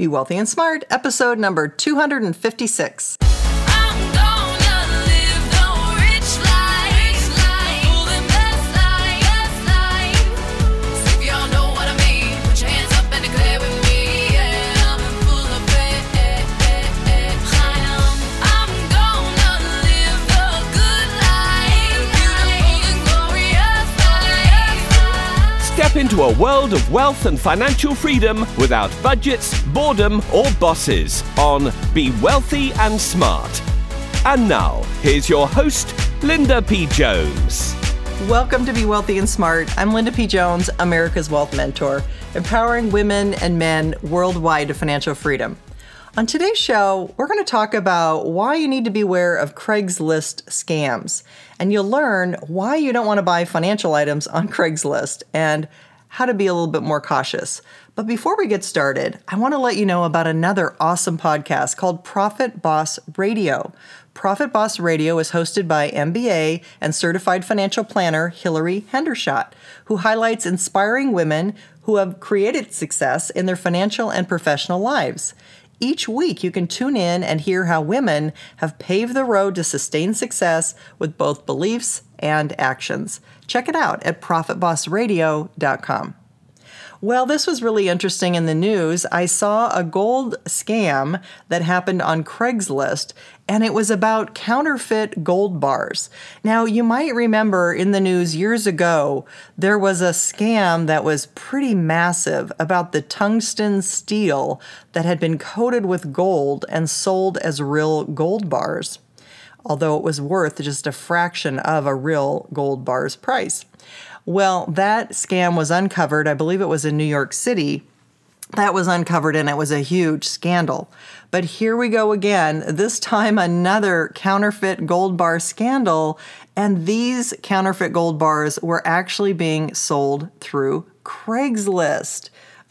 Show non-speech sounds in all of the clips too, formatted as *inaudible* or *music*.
Be Wealthy and Smart, episode number 256. Into a world of wealth and financial freedom without budgets, boredom, or bosses on Be Wealthy and Smart. And now, here's your host, Linda P. Jones. Welcome to Be Wealthy and Smart. I'm Linda P. Jones, America's Wealth Mentor, empowering women and men worldwide to financial freedom. On today's show, we're going to talk about why you need to beware of Craigslist scams. And you'll learn why you don't want to buy financial items on Craigslist and how to be a little bit more cautious. But before we get started, I want to let you know about another awesome podcast called Profit Boss Radio. Profit Boss Radio is hosted by MBA and certified financial planner Hilary Hendershott, who highlights inspiring women who have created success in their financial and professional lives. Each week, you can tune in and hear how women have paved the road to sustained success with both beliefs and actions. Check it out at profitbossradio.com. Well, this was really interesting in the news. I saw a gold scam that happened on Craigslist, and it was about counterfeit gold bars. Now, you might remember in the news years ago, there was a scam that was pretty massive about the tungsten steel that had been coated with gold and sold as real gold bars, although it was worth just a fraction of a real gold bar's price. Well, that scam was uncovered, I believe it was in New York City. That was uncovered and it was a huge scandal. But here we go again, this time another counterfeit gold bar scandal. And these counterfeit gold bars were actually being sold through Craigslist.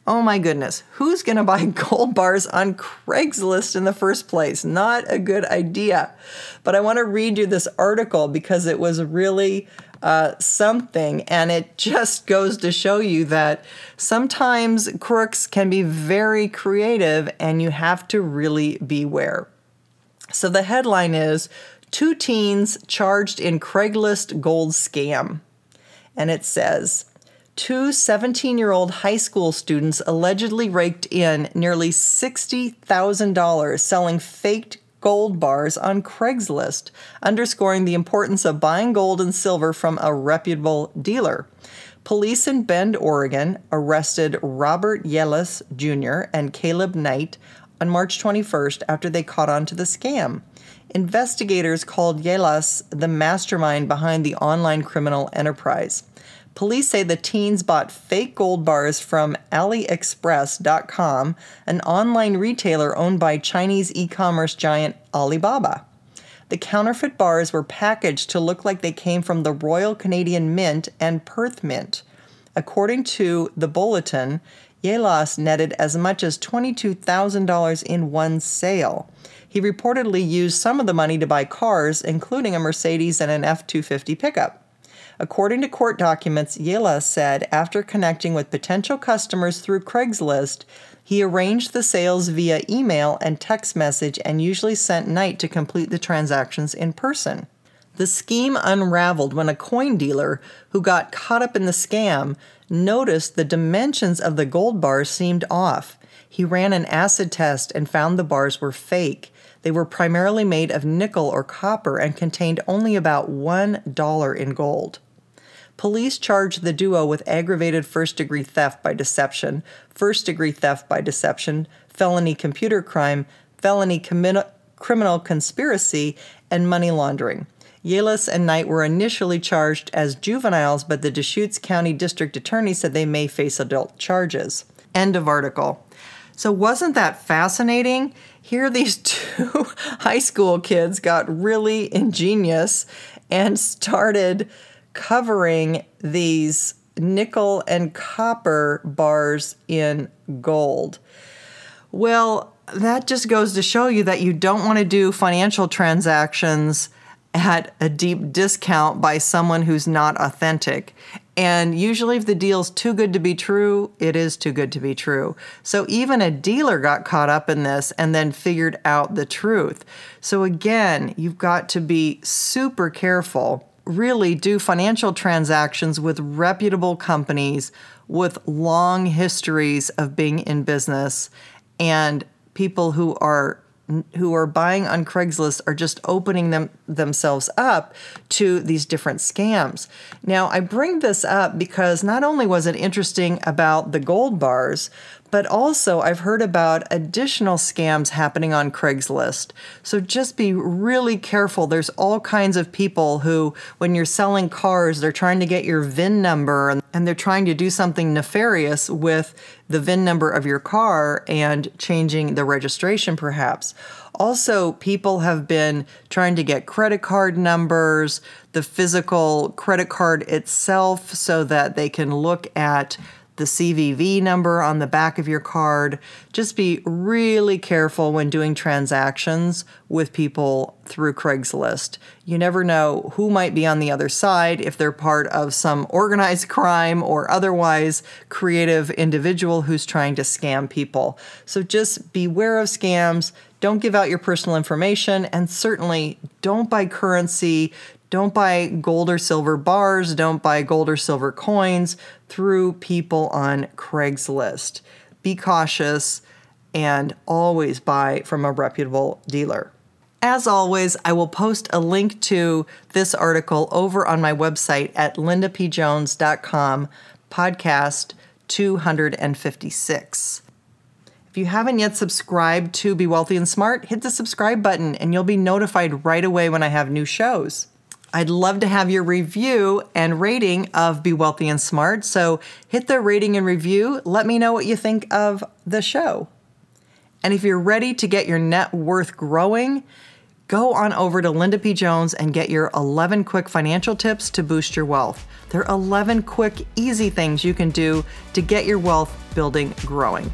Oh my goodness, who's going to buy *laughs* gold bars on Craigslist in the first place? Not a good idea. But I want to read you this article because it was really uh, something, and it just goes to show you that sometimes crooks can be very creative and you have to really beware. So the headline is Two Teens Charged in Craigslist Gold Scam. And it says, Two 17 year old high school students allegedly raked in nearly $60,000 selling faked gold bars on Craigslist, underscoring the importance of buying gold and silver from a reputable dealer. Police in Bend, Oregon arrested Robert Yelas Jr. and Caleb Knight on March 21st after they caught on to the scam. Investigators called Yelas the mastermind behind the online criminal enterprise. Police say the teens bought fake gold bars from AliExpress.com, an online retailer owned by Chinese e commerce giant Alibaba. The counterfeit bars were packaged to look like they came from the Royal Canadian Mint and Perth Mint. According to the bulletin, Yelas netted as much as $22,000 in one sale. He reportedly used some of the money to buy cars, including a Mercedes and an F 250 pickup. According to court documents, Yela said after connecting with potential customers through Craigslist, he arranged the sales via email and text message and usually sent Knight to complete the transactions in person. The scheme unraveled when a coin dealer who got caught up in the scam noticed the dimensions of the gold bars seemed off. He ran an acid test and found the bars were fake. They were primarily made of nickel or copper and contained only about $1 in gold. Police charged the duo with aggravated first degree theft by deception, first degree theft by deception, felony computer crime, felony commi- criminal conspiracy, and money laundering. Yelas and Knight were initially charged as juveniles, but the Deschutes County District Attorney said they may face adult charges. End of article. So, wasn't that fascinating? Here, these *laughs* two high school kids got really ingenious and started covering these nickel and copper bars in gold. Well, that just goes to show you that you don't want to do financial transactions at a deep discount by someone who's not authentic. And usually, if the deal's too good to be true, it is too good to be true. So, even a dealer got caught up in this and then figured out the truth. So, again, you've got to be super careful. Really do financial transactions with reputable companies with long histories of being in business and people who are who are buying on Craigslist are just opening them themselves up to these different scams. Now, I bring this up because not only was it interesting about the gold bars, but also I've heard about additional scams happening on Craigslist. So just be really careful. There's all kinds of people who, when you're selling cars, they're trying to get your VIN number and, they're trying to do something nefarious with the VIN number of your car and changing the registration, perhaps. Also, people have been trying to get credit card numbers, the physical credit card itself, so that they can look at the CVV number on the back of your card. Just be really careful when doing transactions with people through Craigslist. You never know who might be on the other side, if they're part of some organized crime or otherwise creative individual who's trying to scam people. So just beware of scams. Don't give out your personal information and certainly don't buy currency. Don't buy gold or silver bars, don't buy gold or silver coins through people on Craigslist. Be cautious and always buy from a reputable dealer. As always, I will post a link to this article over on my website at lindapjones.com, podcast 256. You haven't yet subscribed to Be Wealthy and Smart, hit the subscribe button and you'll be notified right away when I have new shows. I'd love to have your review and rating of Be Wealthy and Smart. So hit the rating and review. Let me know what you think of the show. And if you're ready to get your net worth growing, go on over to Linda P. Jones and get your 11 quick financial tips to boost your wealth. There are 11 quick, easy things you can do to get your wealth building growing.